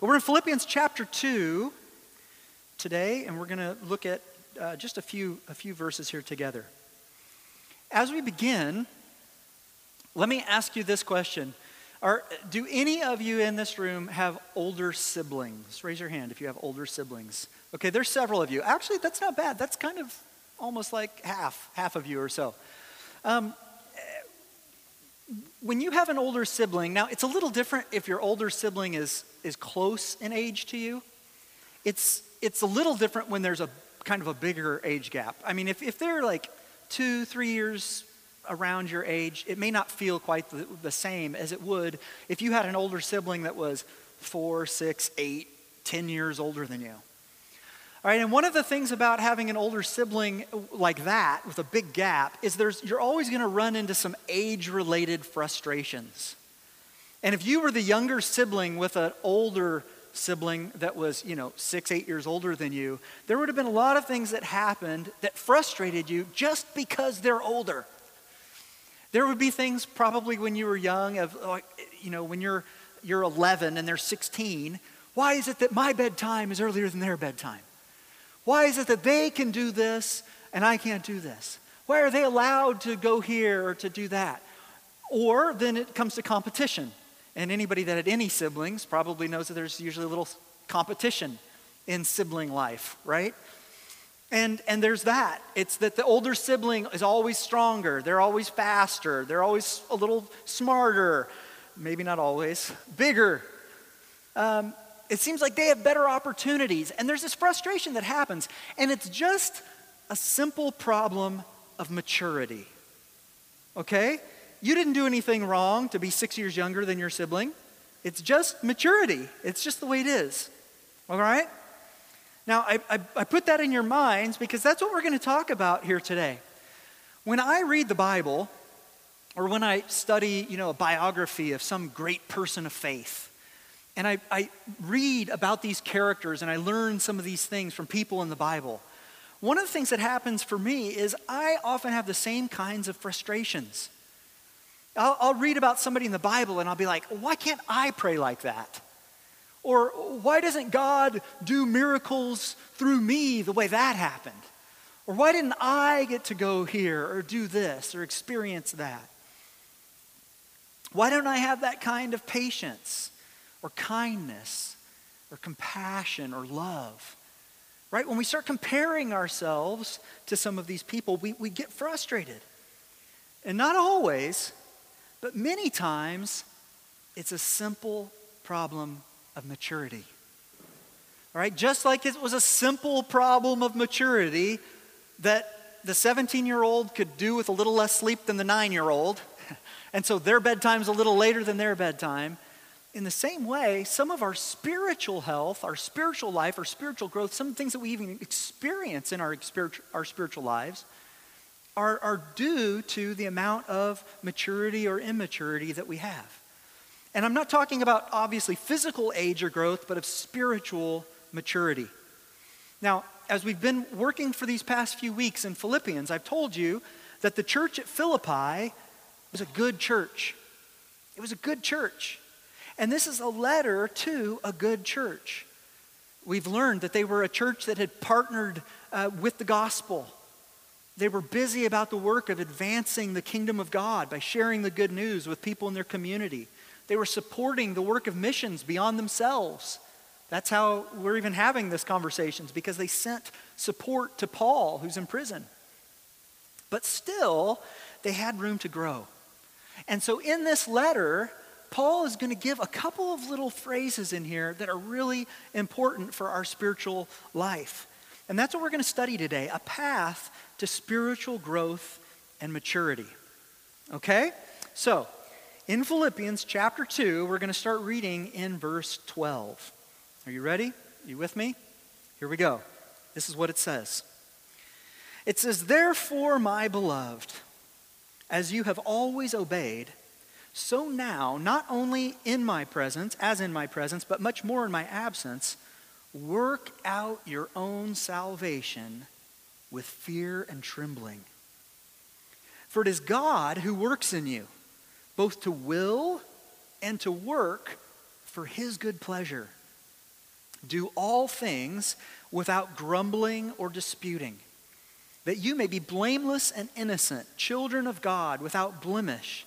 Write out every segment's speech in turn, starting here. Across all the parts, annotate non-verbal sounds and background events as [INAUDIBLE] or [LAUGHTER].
But we're in Philippians chapter 2 today, and we're going to look at uh, just a few, a few verses here together. As we begin, let me ask you this question. Are, do any of you in this room have older siblings? Raise your hand if you have older siblings. Okay, there's several of you. Actually, that's not bad. That's kind of almost like half, half of you or so. Um, when you have an older sibling, now it's a little different if your older sibling is, is close in age to you. It's, it's a little different when there's a kind of a bigger age gap. I mean, if, if they're like two, three years around your age, it may not feel quite the, the same as it would if you had an older sibling that was four, six, eight, ten years older than you. And one of the things about having an older sibling like that with a big gap is there's you're always going to run into some age-related frustrations. And if you were the younger sibling with an older sibling that was, you know, 6, 8 years older than you, there would have been a lot of things that happened that frustrated you just because they're older. There would be things probably when you were young of like, you know, when you're you're 11 and they're 16, why is it that my bedtime is earlier than their bedtime? Why is it that they can do this and I can't do this? Why are they allowed to go here or to do that? Or then it comes to competition. And anybody that had any siblings probably knows that there's usually a little competition in sibling life, right? And, and there's that. It's that the older sibling is always stronger. They're always faster. They're always a little smarter. Maybe not always. Bigger. Um, it seems like they have better opportunities. And there's this frustration that happens. And it's just a simple problem of maturity. Okay? You didn't do anything wrong to be six years younger than your sibling. It's just maturity. It's just the way it is. All right? Now, I, I, I put that in your minds because that's what we're going to talk about here today. When I read the Bible, or when I study, you know, a biography of some great person of faith, and I, I read about these characters and I learn some of these things from people in the Bible. One of the things that happens for me is I often have the same kinds of frustrations. I'll, I'll, read about somebody in the Bible and I'll be like, why can't I pray like that? Or why doesn't God do miracles through me the way that happened? Or why didn't I get to go here or do this or experience that? Why don't I have that kind of patience? Or kindness or compassion or love. Right? When we start comparing ourselves to some of these people, we, we get frustrated. And not always, but many times, it's a simple problem of maturity. All right? Just like it was a simple problem of maturity that the 17 year old could do with a little less sleep than the nine year old, [LAUGHS] and so their bedtime's a little later than their bedtime in the same way, some of our spiritual health, our spiritual life, our spiritual growth, some things that we even experience in our, our spiritual lives are, are due to the amount of maturity or immaturity that we have. And I'm not talking about obviously physical age or growth, but of spiritual maturity. Now, as we've been working for these past few weeks in Philippians, I've told you that the church at Philippi was a good church. It was a good church. And this is a letter to a good church. We've learned that they were a church that had partnered uh, with the gospel. They were busy about the work of advancing the kingdom of God by sharing the good news with people in their community. They were supporting the work of missions beyond themselves. That's how we're even having this conversations because they sent support to Paul, who's in prison. But still, they had room to grow. And so in this letter, Paul is going to give a couple of little phrases in here that are really important for our spiritual life. And that's what we're going to study today a path to spiritual growth and maturity. Okay? So, in Philippians chapter 2, we're going to start reading in verse 12. Are you ready? Are you with me? Here we go. This is what it says It says, Therefore, my beloved, as you have always obeyed, so now, not only in my presence, as in my presence, but much more in my absence, work out your own salvation with fear and trembling. For it is God who works in you, both to will and to work for his good pleasure. Do all things without grumbling or disputing, that you may be blameless and innocent, children of God, without blemish,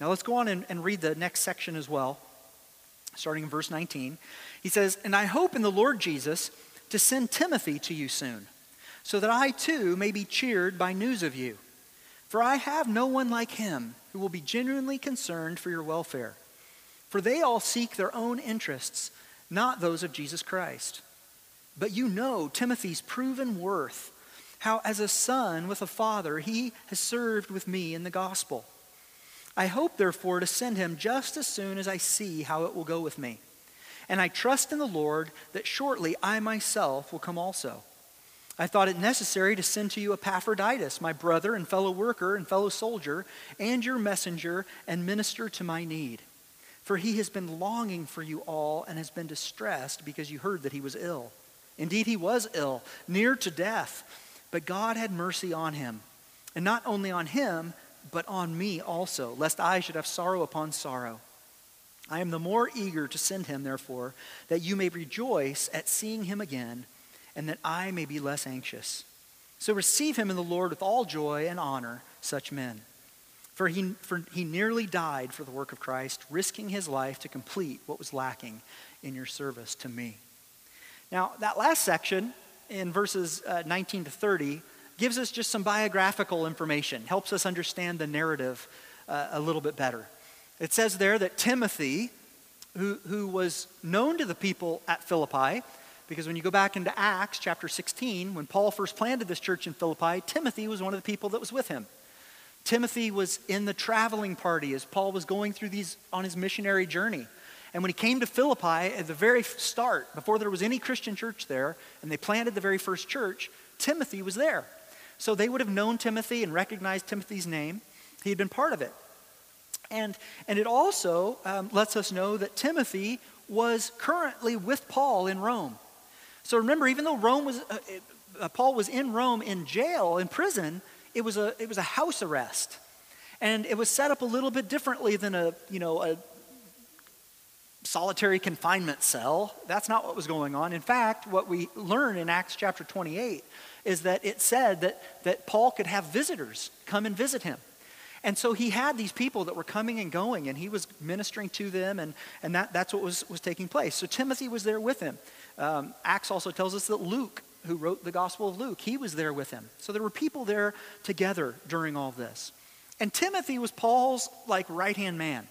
Now let's go on and, and read the next section as well, starting in verse 19. He says, And I hope in the Lord Jesus to send Timothy to you soon, so that I too may be cheered by news of you. For I have no one like him who will be genuinely concerned for your welfare. For they all seek their own interests, not those of Jesus Christ. But you know Timothy's proven worth, how as a son with a father he has served with me in the gospel. I hope, therefore, to send him just as soon as I see how it will go with me. And I trust in the Lord that shortly I myself will come also. I thought it necessary to send to you Epaphroditus, my brother and fellow worker and fellow soldier, and your messenger and minister to my need for he has been longing for you all and has been distressed because you heard that he was ill. Indeed, he was ill, near to death, but God had mercy on him. And not only on him, but on me also, lest I should have sorrow upon sorrow. I am the more eager to send him, therefore, that you may rejoice at seeing him again, and that I may be less anxious. So receive him in the Lord with all joy and honor such men. For he, for he nearly died for the work of Christ, risking his life to complete what was lacking in your service to me. Now, that last section in verses uh, 19 to 30 gives us just some biographical information, helps us understand the narrative uh, a little bit better. It says there that Timothy, who, who was known to the people at Philippi, because when you go back into Acts chapter 16, when Paul first planted this church in Philippi, Timothy was one of the people that was with him. Timothy was in the traveling party as Paul was going through these on his missionary journey. And when he came to Philippi at the very start, before there was any Christian church there, and they planted the very first church, Timothy was there. So they would have known Timothy and recognized Timothy's name. He had been part of it. And, and it also um, lets us know that Timothy was currently with Paul in Rome. So remember, even though Rome was, uh, uh, Paul was in Rome in jail, in prison, it was a, it was a house arrest. And it was set up a little bit differently than a, you know, a solitary confinement cell. That's not what was going on. In fact, what we learn in Acts chapter 28 is that it said that, that Paul could have visitors come and visit him. And so he had these people that were coming and going, and he was ministering to them, and, and that, that's what was, was taking place. So Timothy was there with him. Um, Acts also tells us that Luke who wrote the Gospel of Luke. He was there with him. So there were people there together during all this. And Timothy was Paul's like right hand man.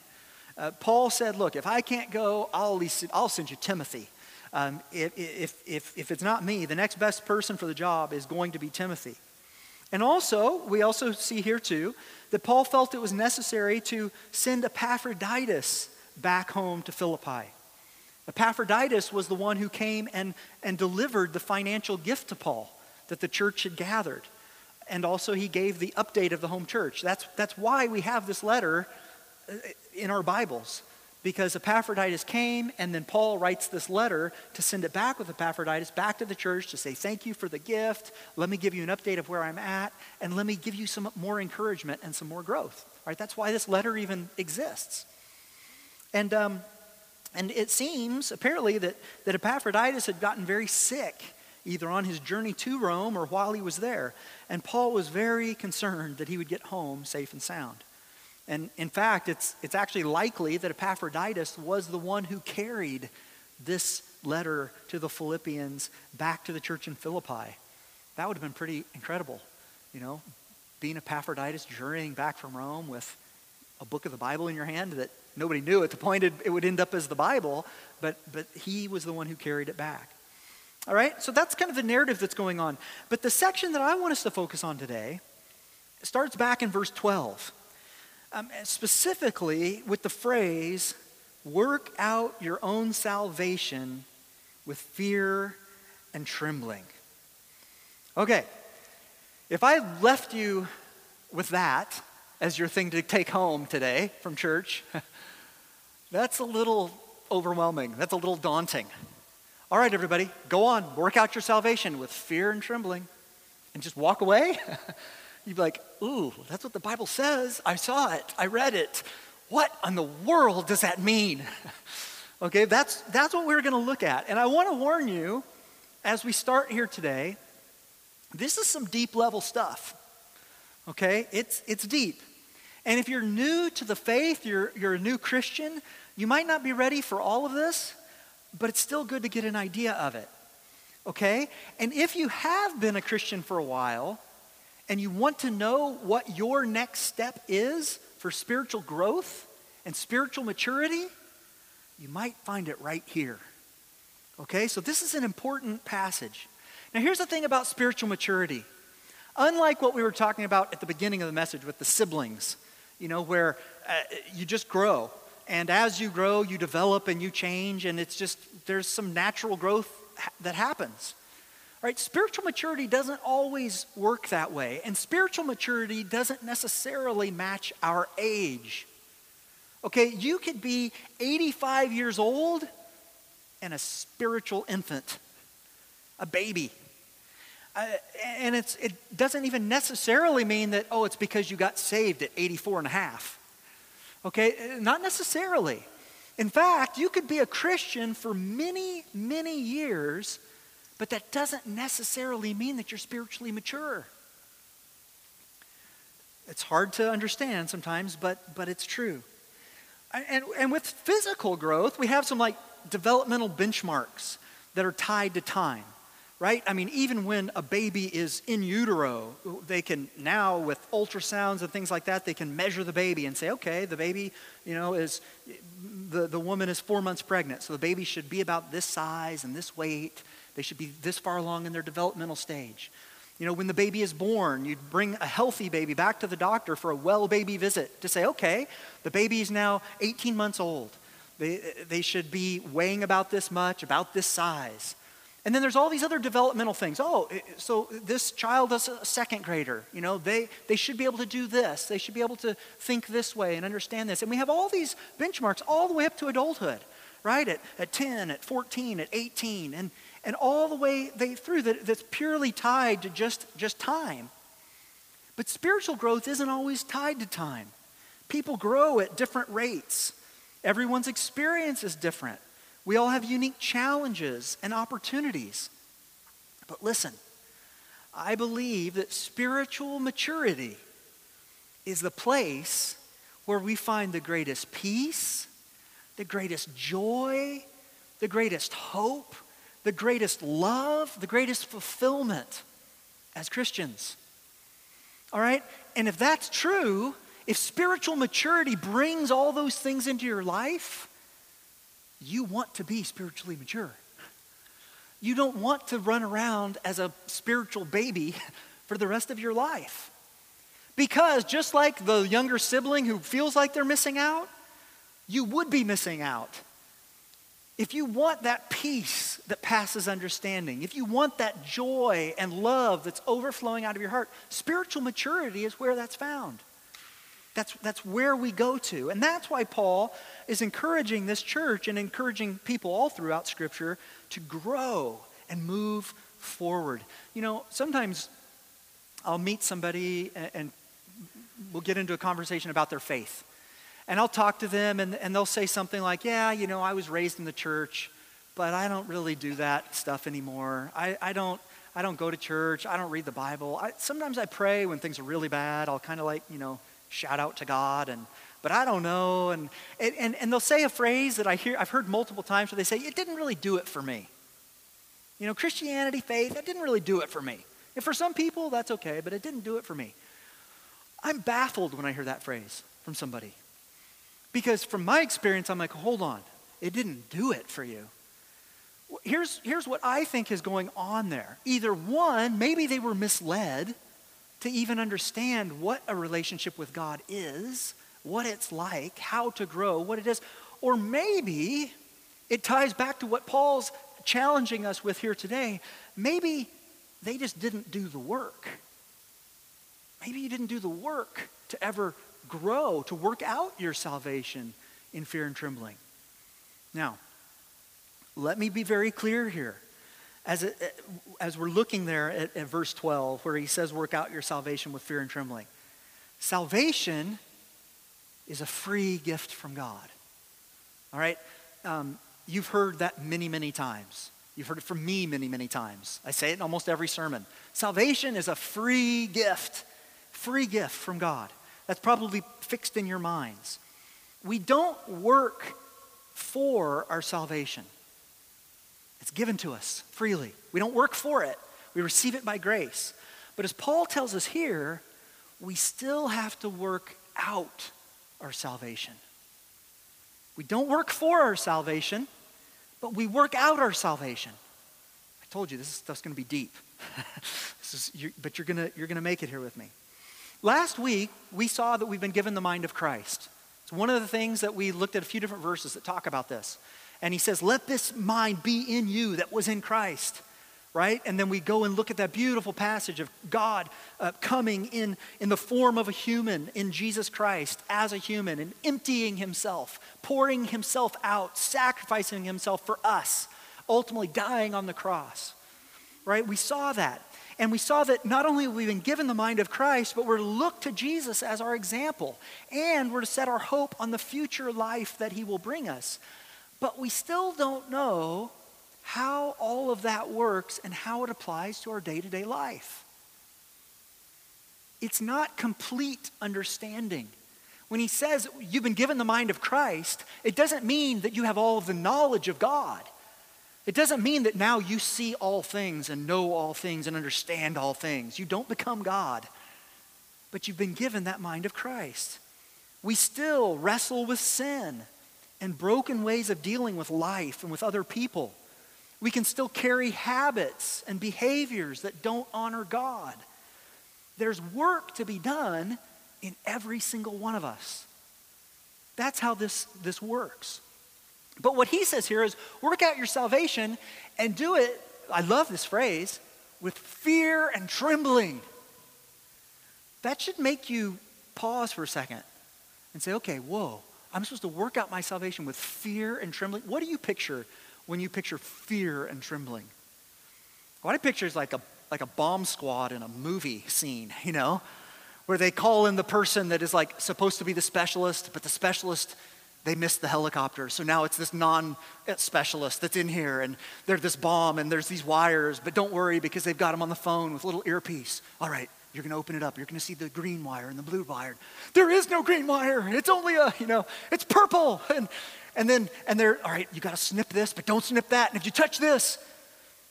Uh, Paul said, Look, if I can't go, I'll, I'll send you Timothy. Um, if, if, if, if it's not me, the next best person for the job is going to be Timothy. And also, we also see here too that Paul felt it was necessary to send Epaphroditus back home to Philippi. Epaphroditus was the one who came and, and delivered the financial gift to Paul that the church had gathered. And also, he gave the update of the home church. That's, that's why we have this letter uh, in our Bibles, because Epaphroditus came, and then Paul writes this letter to send it back with Epaphroditus back to the church to say, Thank you for the gift. Let me give you an update of where I'm at, and let me give you some more encouragement and some more growth. Right? That's why this letter even exists. And um, and it seems, apparently, that, that Epaphroditus had gotten very sick, either on his journey to Rome or while he was there. And Paul was very concerned that he would get home safe and sound. And in fact, it's, it's actually likely that Epaphroditus was the one who carried this letter to the Philippians back to the church in Philippi. That would have been pretty incredible, you know, being Epaphroditus journeying back from Rome with a book of the Bible in your hand that nobody knew at the point it, it would end up as the Bible, but, but he was the one who carried it back. All right, so that's kind of the narrative that's going on. But the section that I want us to focus on today starts back in verse 12, um, specifically with the phrase, work out your own salvation with fear and trembling. Okay, if I left you with that as your thing to take home today from church, [LAUGHS] that's a little overwhelming. That's a little daunting. All right, everybody, go on, work out your salvation with fear and trembling, and just walk away. [LAUGHS] You'd be like, ooh, that's what the Bible says. I saw it, I read it. What in the world does that mean? [LAUGHS] okay, that's, that's what we're going to look at. And I want to warn you as we start here today, this is some deep level stuff. Okay, it's, it's deep. And if you're new to the faith, you're, you're a new Christian, you might not be ready for all of this but it's still good to get an idea of it. Okay? And if you have been a Christian for a while and you want to know what your next step is for spiritual growth and spiritual maturity, you might find it right here. Okay? So this is an important passage. Now, here's the thing about spiritual maturity. Unlike what we were talking about at the beginning of the message with the siblings, you know, where uh, you just grow and as you grow, you develop and you change, and it's just, there's some natural growth ha- that happens. Right? Spiritual maturity doesn't always work that way, and spiritual maturity doesn't necessarily match our age. Okay, you could be 85 years old and a spiritual infant, a baby. Uh, and it's, it doesn't even necessarily mean that, oh, it's because you got saved at 84 and a half. Okay, not necessarily. In fact, you could be a Christian for many, many years, but that doesn't necessarily mean that you're spiritually mature. It's hard to understand sometimes, but, but it's true. And, and with physical growth, we have some like developmental benchmarks that are tied to time right? I mean, even when a baby is in utero, they can now, with ultrasounds and things like that, they can measure the baby and say, okay, the baby, you know, is, the, the woman is four months pregnant, so the baby should be about this size and this weight. They should be this far along in their developmental stage. You know, when the baby is born, you bring a healthy baby back to the doctor for a well baby visit to say, okay, the baby is now 18 months old. They, they should be weighing about this much, about this size. And then there's all these other developmental things. Oh, so this child is a second grader. You know, they, they should be able to do this. They should be able to think this way and understand this. And we have all these benchmarks all the way up to adulthood, right? At, at 10, at 14, at 18, and, and all the way they, through that, that's purely tied to just, just time. But spiritual growth isn't always tied to time. People grow at different rates. Everyone's experience is different. We all have unique challenges and opportunities. But listen, I believe that spiritual maturity is the place where we find the greatest peace, the greatest joy, the greatest hope, the greatest love, the greatest fulfillment as Christians. All right? And if that's true, if spiritual maturity brings all those things into your life, you want to be spiritually mature. You don't want to run around as a spiritual baby [LAUGHS] for the rest of your life. Because just like the younger sibling who feels like they're missing out, you would be missing out. If you want that peace that passes understanding, if you want that joy and love that's overflowing out of your heart, spiritual maturity is where that's found. That's, that's where we go to. And that's why Paul is encouraging this church and encouraging people all throughout Scripture to grow and move forward. You know, sometimes I'll meet somebody and, and we'll get into a conversation about their faith. And I'll talk to them and, and they'll say something like, Yeah, you know, I was raised in the church, but I don't really do that stuff anymore. I, I don't. I don't go to church. I don't read the Bible. I, sometimes I pray when things are really bad. I'll kind of like, you know, shout out to God and but I don't know. And, and, and they'll say a phrase that I hear, I've heard multiple times where they say, it didn't really do it for me. You know, Christianity, faith, it didn't really do it for me. And for some people, that's okay, but it didn't do it for me. I'm baffled when I hear that phrase from somebody. Because from my experience, I'm like, hold on, it didn't do it for you. Here's, here's what I think is going on there. Either one, maybe they were misled to even understand what a relationship with God is, what it's like, how to grow, what it is. Or maybe it ties back to what Paul's challenging us with here today, maybe they just didn't do the work. Maybe you didn't do the work to ever grow, to work out your salvation in fear and trembling. Now, let me be very clear here. As, it, as we're looking there at, at verse 12, where he says, Work out your salvation with fear and trembling. Salvation is a free gift from God. All right? Um, you've heard that many, many times. You've heard it from me many, many times. I say it in almost every sermon. Salvation is a free gift, free gift from God. That's probably fixed in your minds. We don't work for our salvation, it's given to us freely. We don't work for it, we receive it by grace. But as Paul tells us here, we still have to work out our salvation. We don't work for our salvation, but we work out our salvation. I told you this stuff's going to be deep. [LAUGHS] is, you, but you're going you're going to make it here with me. Last week, we saw that we've been given the mind of Christ. It's one of the things that we looked at a few different verses that talk about this. And he says, Let this mind be in you that was in Christ right? And then we go and look at that beautiful passage of God uh, coming in, in the form of a human in Jesus Christ as a human and emptying himself, pouring himself out, sacrificing himself for us, ultimately dying on the cross, right? We saw that. And we saw that not only have we been given the mind of Christ, but we're to look to Jesus as our example. And we're to set our hope on the future life that he will bring us. But we still don't know how all of that works and how it applies to our day to day life. It's not complete understanding. When he says you've been given the mind of Christ, it doesn't mean that you have all of the knowledge of God. It doesn't mean that now you see all things and know all things and understand all things. You don't become God, but you've been given that mind of Christ. We still wrestle with sin and broken ways of dealing with life and with other people. We can still carry habits and behaviors that don't honor God. There's work to be done in every single one of us. That's how this, this works. But what he says here is work out your salvation and do it, I love this phrase, with fear and trembling. That should make you pause for a second and say, okay, whoa, I'm supposed to work out my salvation with fear and trembling. What do you picture when you picture fear and trembling? What I picture is like a, like a bomb squad in a movie scene, you know, where they call in the person that is like supposed to be the specialist, but the specialist, they missed the helicopter. So now it's this non eh, specialist that's in here, and there's this bomb, and there's these wires, but don't worry because they've got them on the phone with a little earpiece. All right, you're going to open it up. You're going to see the green wire and the blue wire. There is no green wire. It's only a, you know, it's purple. [LAUGHS] And, and then, and they're, all right, you got to snip this, but don't snip that. And if you touch this,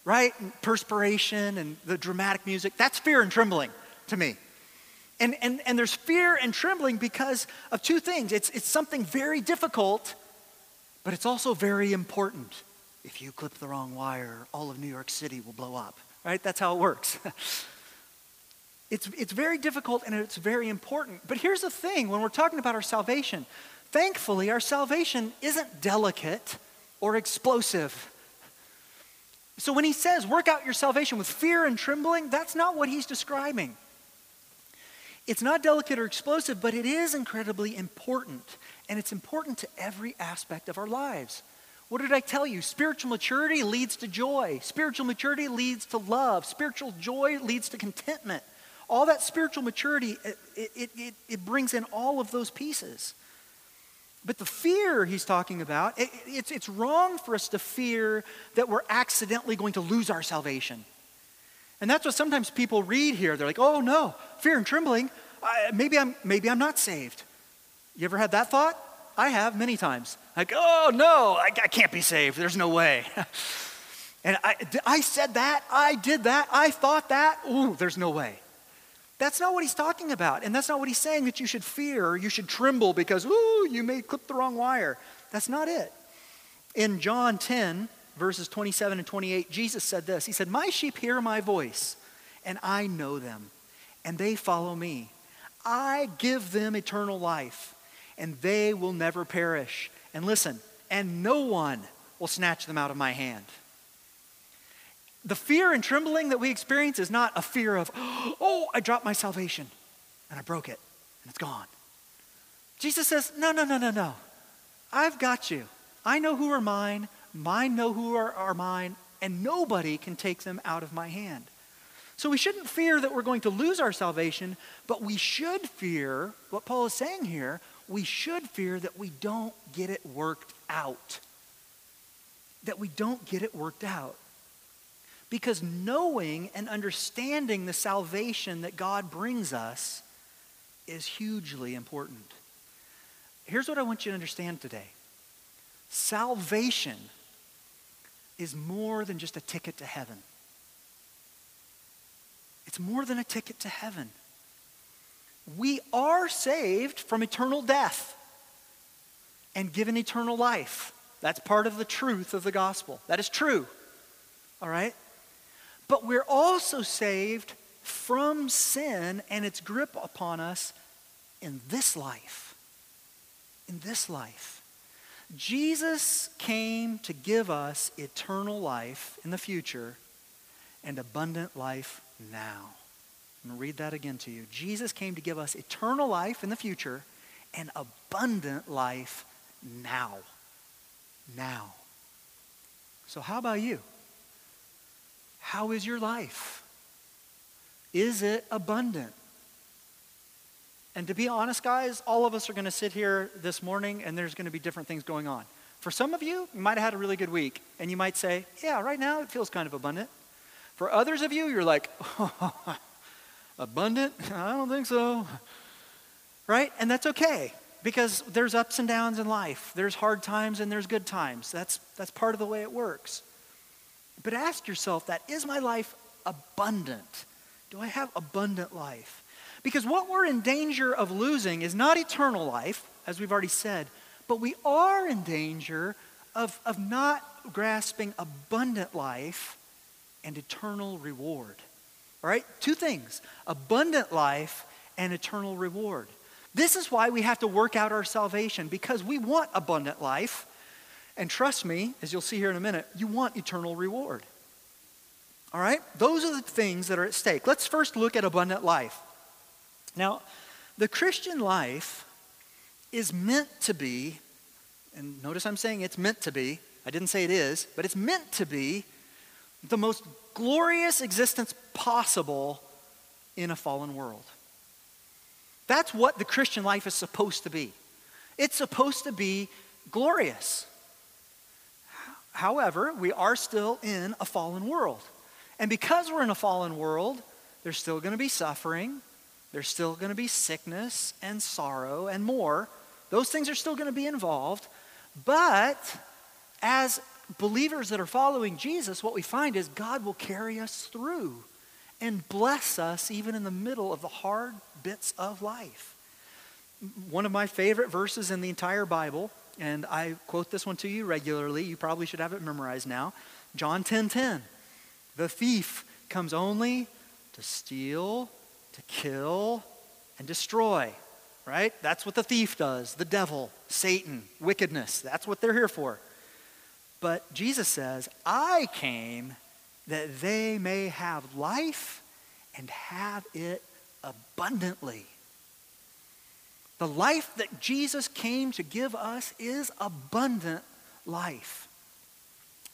right, and perspiration and the dramatic music, that's fear and trembling to me. And, and, and there's fear and trembling because of two things. It's, it's something very difficult, but it's also very important. If you clip the wrong wire, all of New York City will blow up, right? That's how it works. [LAUGHS] it's, it's very difficult and it's very important. But here's the thing when we're talking about our salvation, Thankfully, our salvation isn't delicate or explosive. So when he says, work out your salvation with fear and trembling, that's not what he's describing. It's not delicate or explosive, but it is incredibly important. And it's important to every aspect of our lives. What did I tell you? Spiritual maturity leads to joy. Spiritual maturity leads to love. Spiritual joy leads to contentment. All that spiritual maturity, it, it, it, it brings in all of those pieces. But the fear he's talking about, it, it's, it's wrong for us to fear that we're accidentally going to lose our salvation. And that's what sometimes people read here. They're like, oh no, fear and trembling. I, maybe, I'm, maybe I'm not saved. You ever had that thought? I have many times. Like, oh no, I, I can't be saved. There's no way. [LAUGHS] and I, I said that. I did that. I thought that. Ooh, there's no way. That's not what he's talking about. And that's not what he's saying that you should fear or you should tremble because, ooh, you may clip the wrong wire. That's not it. In John 10, verses 27 and 28, Jesus said this He said, My sheep hear my voice, and I know them, and they follow me. I give them eternal life, and they will never perish. And listen, and no one will snatch them out of my hand. the fear and trembling that we experience is not a fear of, oh, I dropped my salvation and I broke it and it's gone. Jesus says, no, no, no, no, no. I've got you. I know who are mine, mine know who are, are mine, and nobody can take them out of my hand. So we shouldn't fear that we're going to lose our salvation, but we should fear what Paul is saying here. We should fear that we don't get it worked out. That we don't get it worked out. Because knowing and understanding the salvation that God brings us is hugely important. Here's what I want you to understand today salvation is more than just a ticket to heaven. It's more than a ticket to heaven. We are saved from eternal death and given eternal life. That's part of the truth of the gospel. That is true. All right? But we're also saved from sin and its grip upon us in this life. In this life. Jesus came to give us eternal life in the future and abundant life now. I'm going to read that again to you. Jesus came to give us eternal life in the future and abundant life now. Now. So, how about you? How is your life? Is it abundant? And to be honest, guys, all of us are going to sit here this morning and there's going to be different things going on. For some of you, you might have had a really good week and you might say, Yeah, right now it feels kind of abundant. For others of you, you're like, [LAUGHS] Abundant? I don't think so. Right? And that's okay because there's ups and downs in life. There's hard times and there's good times. That's, that's part of the way it works. But ask yourself that is my life abundant? Do I have abundant life? Because what we're in danger of losing is not eternal life, as we've already said, but we are in danger of, of not grasping abundant life and eternal reward. All right? Two things abundant life and eternal reward. This is why we have to work out our salvation because we want abundant life and trust me, as you'll see here in a minute, you want eternal reward. All right? Those are the things that are at stake. Let's first look at abundant life. Now, the Christian life is meant to be, and notice I'm saying it's meant to be, I didn't say it is, but it's meant to be the most glorious existence possible in a fallen world. That's what the Christian life is supposed to be. It's supposed to be glorious. However, we are still in a fallen world. And because we're in a fallen world, there's still going to be suffering, there's still going to be sickness and sorrow and more. Those things are still going to be involved. But as believers that are following Jesus, what we find is God will carry us through and bless us even in the middle of the hard bits of life. One of my favorite verses in the entire Bible and I quote this one to you regularly. You probably should have it memorized now. John 10:10. 10, 10. The thief comes only to steal, to kill, and destroy. Right? That's what the thief does. The devil, Satan, wickedness. That's what they're here for. But Jesus says, I came that they may have life and have it abundantly. The life that Jesus came to give us is abundant life.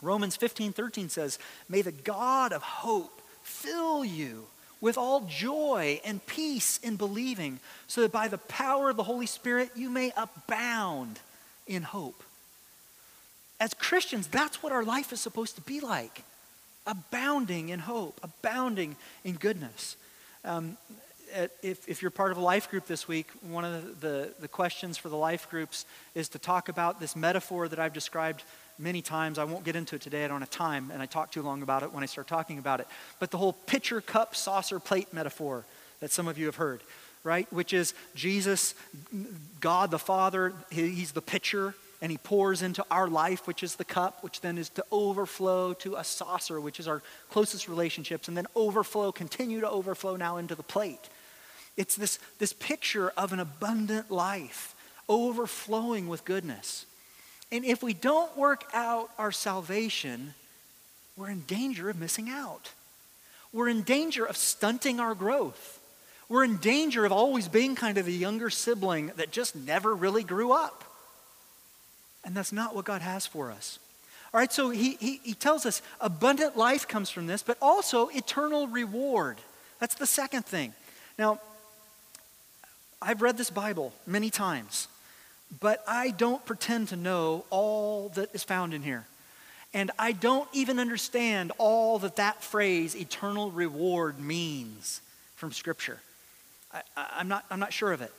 Romans 15 13 says, May the God of hope fill you with all joy and peace in believing, so that by the power of the Holy Spirit you may abound in hope. As Christians, that's what our life is supposed to be like abounding in hope, abounding in goodness. Um, if, if you're part of a life group this week, one of the, the, the, questions for the life groups is to talk about this metaphor that I've described many times. I won't get into it today, I don't have time, and I talk too long about it when I start talking about it. But the whole pitcher, cup, saucer, plate metaphor that some of you have heard, right? Which is Jesus, God the Father, He's the pitcher, and He pours into our life, which is the cup, which then is to overflow to a saucer, which is our closest relationships, and then overflow, continue to overflow now into the plate it's this, this picture of an abundant life, overflowing with goodness. And if we don't work out our salvation, we're in danger of missing out. We're in danger of stunting our growth. We're in danger of always being kind of the younger sibling that just never really grew up. And that's not what God has for us. All right, so he, he, he tells us abundant life comes from this, but also eternal reward. That's the second thing. Now, I've read this Bible many times, but I don't pretend to know all that is found in here. And I don't even understand all that that phrase, eternal reward, means from Scripture. I, am not, I'm not sure of it.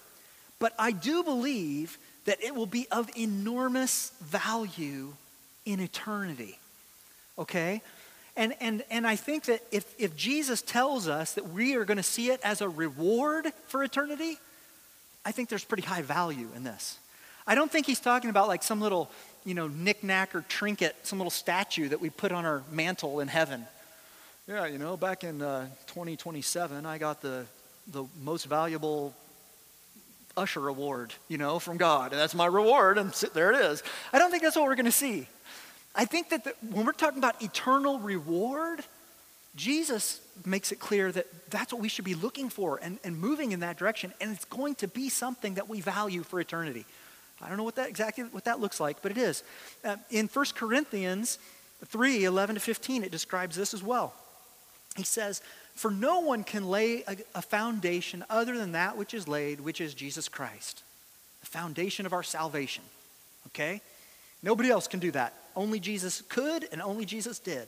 But I do believe that it will be of enormous value in eternity. Okay? And, and, and I think that if, if Jesus tells us that we are going to see it as a reward for eternity, I think there's pretty high value in this. I don't think he's talking about like some little, you know, knickknack or trinket, some little statue that we put on our mantle in heaven. Yeah, you know, back in uh, 2027, I got the, the most valuable usher award, you know, from God. And that's my reward, and there it is. I don't think that's what we're going to see. I think that the, when we're talking about eternal reward, Jesus makes it clear that that's what we should be looking for and, and moving in that direction. And it's going to be something that we value for eternity. I don't know what that exactly what that looks like, but it is. Uh, in 1 Corinthians 3 11 to 15, it describes this as well. He says, For no one can lay a, a foundation other than that which is laid, which is Jesus Christ, the foundation of our salvation. Okay? Nobody else can do that. Only Jesus could, and only Jesus did.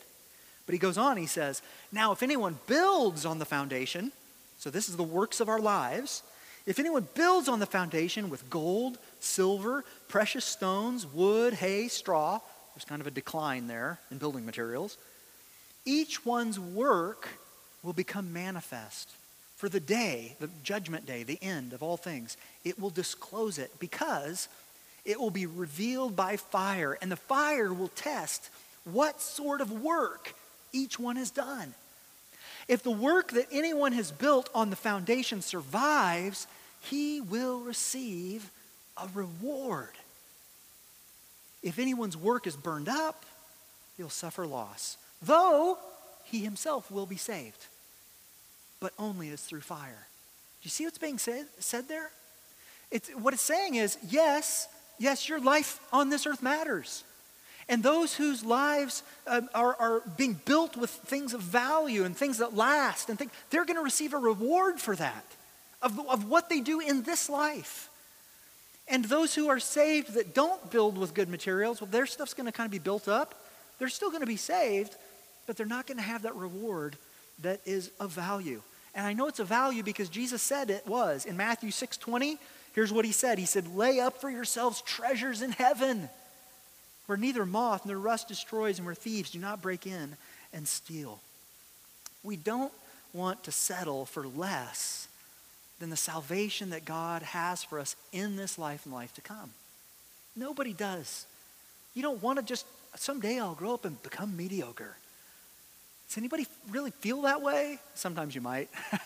But he goes on, he says, Now, if anyone builds on the foundation, so this is the works of our lives, if anyone builds on the foundation with gold, silver, precious stones, wood, hay, straw, there's kind of a decline there in building materials, each one's work will become manifest. For the day, the judgment day, the end of all things, it will disclose it because it will be revealed by fire, and the fire will test what sort of work each one has done. If the work that anyone has built on the foundation survives, he will receive a reward. If anyone's work is burned up, he'll suffer loss, though he himself will be saved, but only as through fire. Do you see what's being said, said there? It's, what it's saying is yes, yes, your life on this earth matters. And those whose lives uh, are, are being built with things of value and things that last, and think, they're going to receive a reward for that, of, of what they do in this life. And those who are saved that don't build with good materials, well, their stuff's going to kind of be built up. They're still going to be saved, but they're not going to have that reward that is of value. And I know it's a value because Jesus said it was. In Matthew 6 20, Here's what he said He said, Lay up for yourselves treasures in heaven, where neither moth nor rust destroys, and where thieves do not break in and steal. We don't want to settle for less than the salvation that God has for us in this life and life to come. Nobody does. You don't want to just, someday I'll grow up and become mediocre. Does anybody really feel that way? Sometimes you might. [LAUGHS]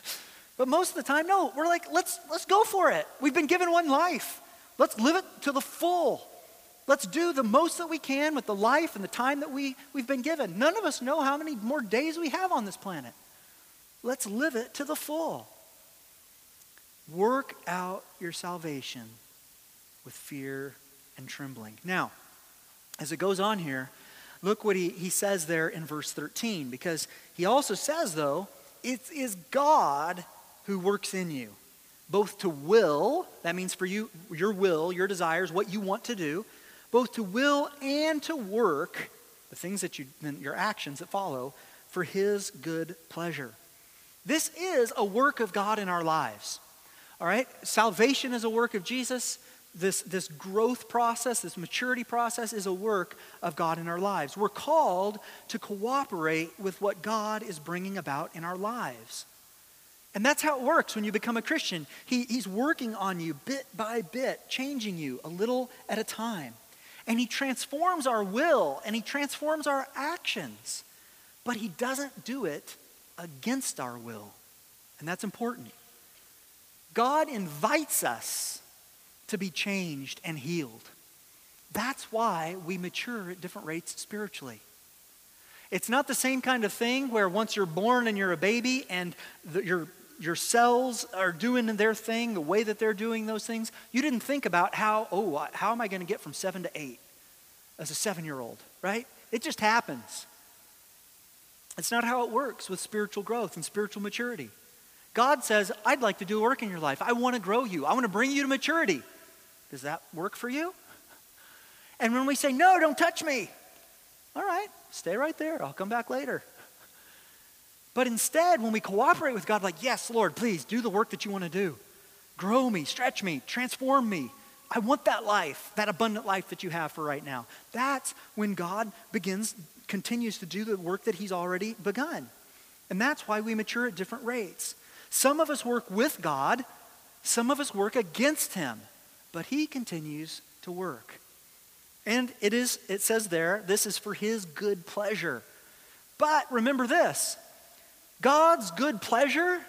But most of the time, no, we're like, let's, let's go for it. We've been given one life. Let's live it to the full. Let's do the most that we can with the life and the time that we, we've been given. None of us know how many more days we have on this planet. Let's live it to the full. Work out your salvation with fear and trembling. Now, as it goes on here, look what he, he says there in verse 13, because he also says, though, it is God who works in you, both to will, that means for you, your will, your desires, what you want to do, both to will and to work, the things that you, your actions that follow, for his good pleasure. This is a work of God in our lives. All right? Salvation is a work of Jesus. This, this growth process, this maturity process is a work of God in our lives. We're called to cooperate with what God is bringing about in our lives. And that's how it works when you become a Christian. He, he's working on you bit by bit, changing you a little at a time. And He transforms our will and He transforms our actions. But He doesn't do it against our will. And that's important. God invites us to be changed and healed. That's why we mature at different rates spiritually. It's not the same kind of thing where once you're born and you're a baby and the, your, your cells are doing their thing the way that they're doing those things, you didn't think about how, oh, how am I going to get from seven to eight as a seven year old, right? It just happens. It's not how it works with spiritual growth and spiritual maturity. God says, I'd like to do work in your life. I want to grow you. I want to bring you to maturity. Does that work for you? And when we say, no, don't touch me, all right, stay right there. I'll come back later. But instead, when we cooperate with God, like, yes, Lord, please do the work that you want to do. Grow me, stretch me, transform me. I want that life, that abundant life that you have for right now. That's when God begins, continues to do the work that He's already begun. And that's why we mature at different rates. Some of us work with God, some of us work against Him, but He continues to work. And it is, it says there, this is for his good pleasure. But remember this God's good pleasure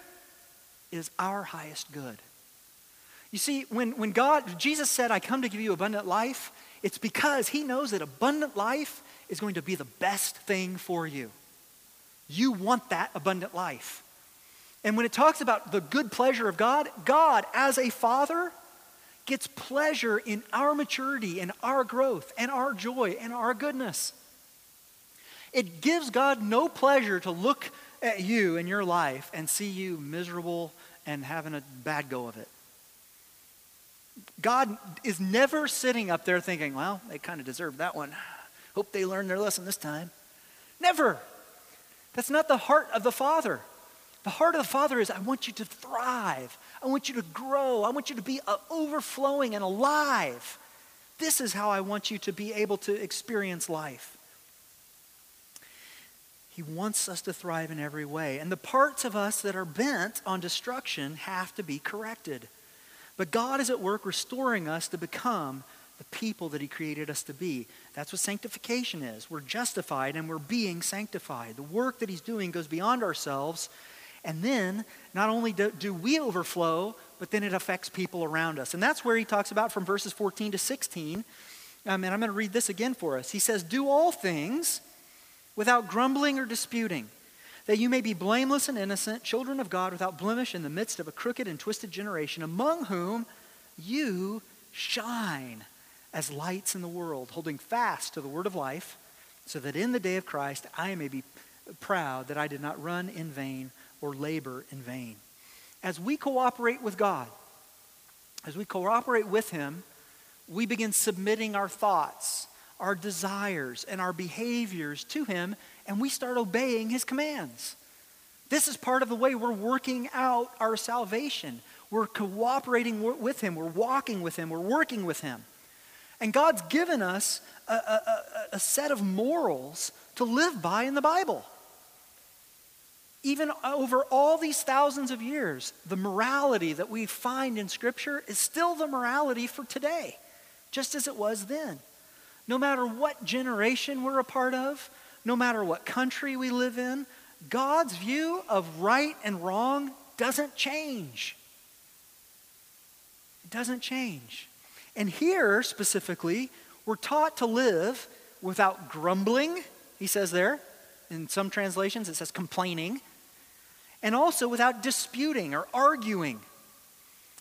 is our highest good. You see, when, when God, Jesus said, I come to give you abundant life, it's because he knows that abundant life is going to be the best thing for you. You want that abundant life. And when it talks about the good pleasure of God, God, as a father, gets pleasure in our maturity and our growth and our joy and our goodness. It gives God no pleasure to look at you in your life and see you miserable and having a bad go of it. God is never sitting up there thinking, well, they kind of deserve that one. Hope they learned their lesson this time. Never. That's not the heart of the Father. The heart of the Father is, I want you to thrive. I want you to grow. I want you to be uh, overflowing and alive. This is how I want you to be able to experience life. He wants us to thrive in every way. And the parts of us that are bent on destruction have to be corrected. But God is at work restoring us to become the people that He created us to be. That's what sanctification is. We're justified and we're being sanctified. The work that He's doing goes beyond ourselves and then not only do, do, we overflow, but then it affects people around us. And that's where he talks about from verses 14 to 16. Um, and I'm going to read this again for us. He says, Do all things without grumbling or disputing, that you may be blameless and innocent, children of God without blemish in the midst of a crooked and twisted generation, among whom you shine as lights in the world, holding fast to the word of life, so that in the day of Christ I may be proud that I did not run in vain or labor in vain. As we cooperate with God, as we cooperate with Him, we begin submitting our thoughts, our desires, and our behaviors to Him, and we start obeying His commands. This is part of the way we're working out our salvation. We're cooperating with Him, we're walking with Him, we're working with Him. And God's given us a, a, a set of morals to live by in the Bible even over all these thousands of years, the morality that we find in Scripture is still the morality for today, just as it was then. No matter what generation we're a part of, no matter what country we live in, God's view of right and wrong doesn't change. It doesn't change. And here, specifically, we're taught to live without grumbling, he says there. In some translations, it says complaining and also without disputing or arguing.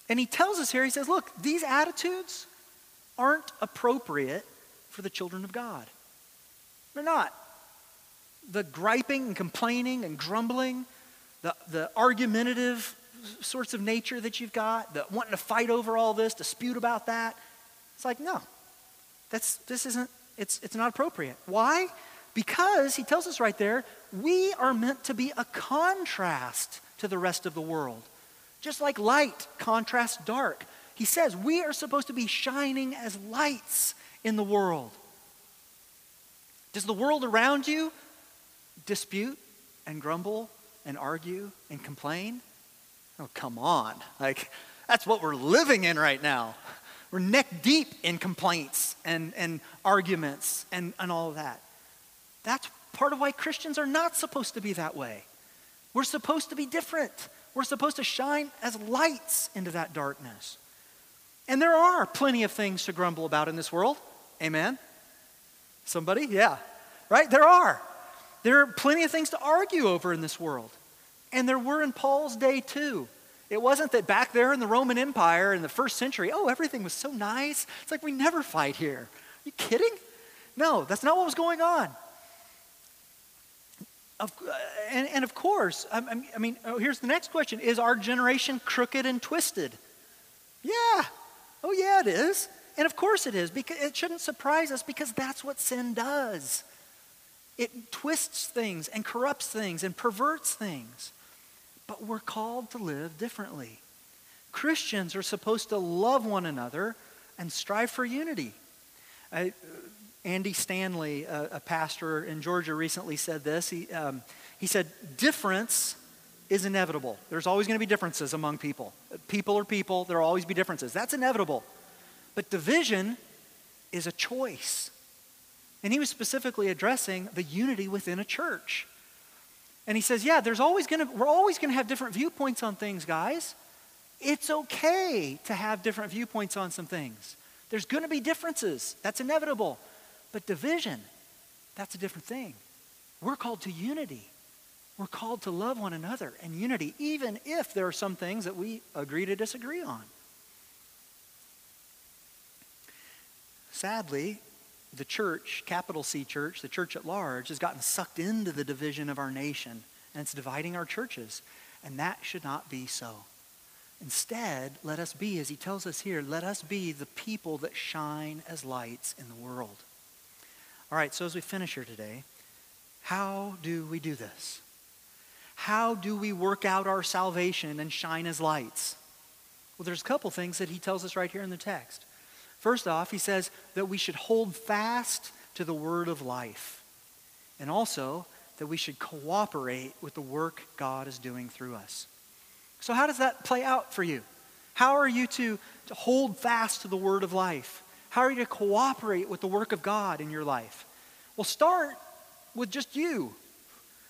And he tells us here, he says, look, these attitudes aren't appropriate for the children of God. They're not. The griping and complaining and grumbling, the, the argumentative sorts of nature that you've got, the wanting to fight over all this, dispute about that. It's like, no, that's, this isn't, it's, it's not appropriate. Why? Because he tells us right there, we are meant to be a contrast to the rest of the world. Just like light contrasts dark. He says we are supposed to be shining as lights in the world. Does the world around you dispute and grumble and argue and complain? Oh, come on. Like, that's what we're living in right now. We're neck deep in complaints and, and arguments and, and all of that. That's part of why Christians are not supposed to be that way. We're supposed to be different. We're supposed to shine as lights into that darkness. And there are plenty of things to grumble about in this world. Amen? Somebody? Yeah. Right? There are. There are plenty of things to argue over in this world. And there were in Paul's day too. It wasn't that back there in the Roman Empire in the first century, oh, everything was so nice. It's like we never fight here. Are you kidding? No, that's not what was going on. Of, uh, and, and, of course, I, I mean, oh, here's the next question Is our generation crooked and twisted? Yeah. Oh, yeah, it is. And of course it is. Because it shouldn't surprise us because that's what sin does. It twists things and corrupts things and perverts things. But we're called to live differently. Christians are supposed to love one another and strive for unity. I, Andy Stanley, a, a, pastor in Georgia, recently said this. He, um, he said, Difference is inevitable. There's always going to be differences among people. People are people, there will always be differences. That's inevitable. But division is a choice. And he was specifically addressing the unity within a church. And he says, Yeah, there's always gonna, we're always going to have different viewpoints on things, guys. It's okay to have different viewpoints on some things. There's going to be differences. That's inevitable. But division, that's a different thing. We're called to unity. We're called to love one another and unity, even if there are some things that we agree to disagree on. Sadly, the church, capital C church, the church at large, has gotten sucked into the division of our nation, and it's dividing our churches. And that should not be so. Instead, let us be, as he tells us here, let us be the people that shine as lights in the world. All right, so as we finish here today, how do we do this? How do we work out our salvation and shine as lights? Well, there's a couple things that he tells us right here in the text. First off, he says that we should hold fast to the word of life, and also that we should cooperate with the work God is doing through us. So, how does that play out for you? How are you to, to hold fast to the word of life? How are you to cooperate with the work of God in your life? Well, start with just you.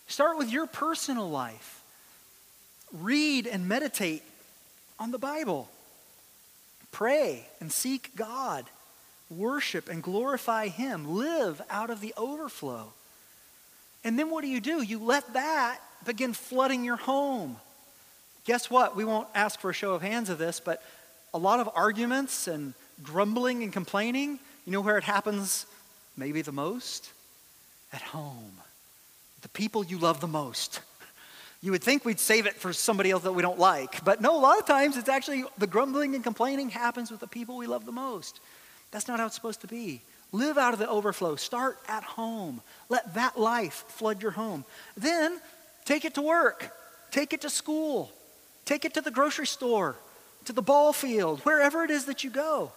Start with your personal life. Read and meditate on the Bible. Pray and seek God. Worship and glorify Him. Live out of the overflow. And then what do you do? You let that begin flooding your home. Guess what? We won't ask for a show of hands of this, but a lot of arguments and grumbling and complaining, you know where it happens maybe the most? At home. The people you love the most. You would think we'd save it for somebody else that we don't like. But no, a lot of times it's actually the grumbling and complaining happens with the people we love the most. That's not how it's supposed to be. Live out of the overflow. Start at home. Let that life flood your home. Then take it to work, take it to school, take it to the grocery store, to the ball field, wherever it is that you go.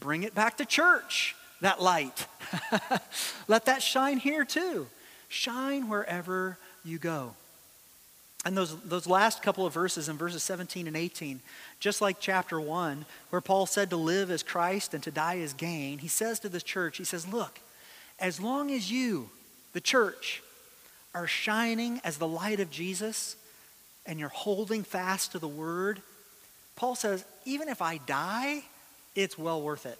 Bring it back to church, that light. [LAUGHS] Let that shine here too. Shine wherever you go. And those, those last couple of verses in verses 17 and 18, just like chapter 1, where Paul said to live as Christ and to die as gain, he says to this church, he says, Look, as long as you, the church, are shining as the light of Jesus and you're holding fast to the word, Paul says, even if I die, it's well worth it.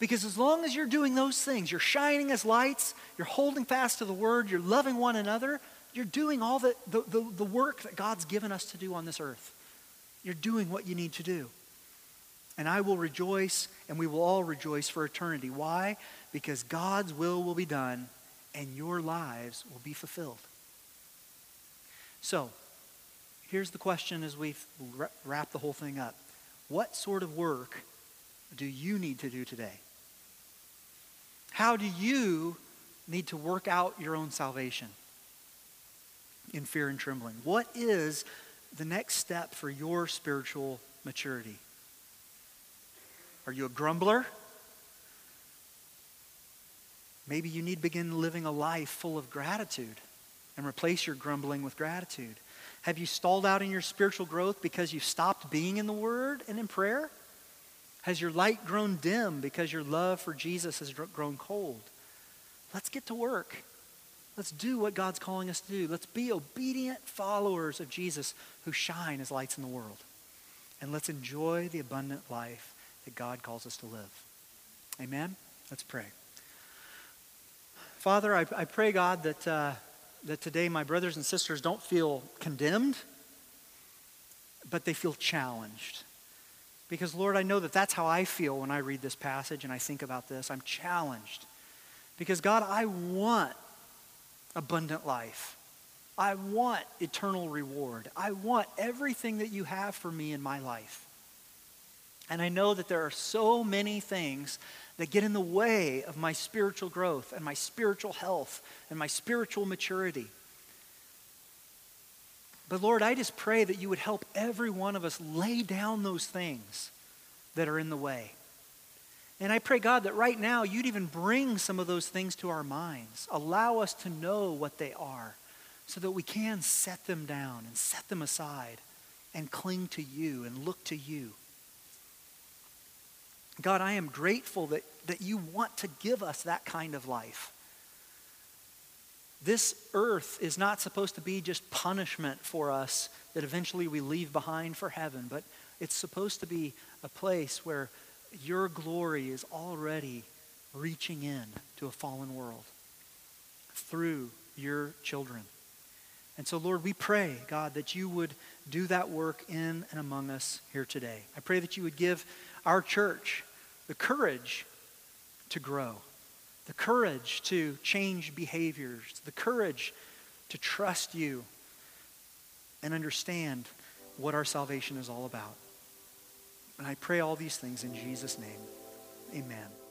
Because as long as you're doing those things, you're shining as lights, you're holding fast to the word, you're loving one another, you're doing all the, the, the, the work that God's given us to do on this earth. You're doing what you need to do. And I will rejoice, and we will all rejoice for eternity. Why? Because God's will will be done, and your lives will be fulfilled. So, here's the question as we wrap the whole thing up What sort of work do you need to do today? How do you need to work out your own salvation? in fear and trembling? What is the next step for your spiritual maturity? Are you a grumbler? Maybe you need to begin living a life full of gratitude and replace your grumbling with gratitude. Have you stalled out in your spiritual growth because you've stopped being in the Word and in prayer? Has your light grown dim because your love for Jesus has grown cold? Let's get to work. Let's do what God's calling us to do. Let's be obedient followers of Jesus who shine as lights in the world. And let's enjoy the abundant life that God calls us to live. Amen? Let's pray. Father, I, I pray, God, that, uh, that today my brothers and sisters don't feel condemned, but they feel challenged. Because, Lord, I know that that's how I feel when I read this passage and I think about this. I'm challenged. Because, God, I want abundant life. I want eternal reward. I want everything that you have for me in my life. And I know that there are so many things that get in the way of my spiritual growth and my spiritual health and my spiritual maturity. But Lord, I just pray that you would help every one of us lay down those things that are in the way. And I pray, God, that right now you'd even bring some of those things to our minds. Allow us to know what they are so that we can set them down and set them aside and cling to you and look to you. God, I am grateful that, that you want to give us that kind of life. This earth is not supposed to be just punishment for us that eventually we leave behind for heaven, but it's supposed to be a place where your glory is already reaching in to a fallen world through your children. And so, Lord, we pray, God, that you would do that work in and among us here today. I pray that you would give our church the courage to grow, the courage to change behaviors, the courage to trust you and understand what our salvation is all about. And I pray all these things in Jesus' name. Amen.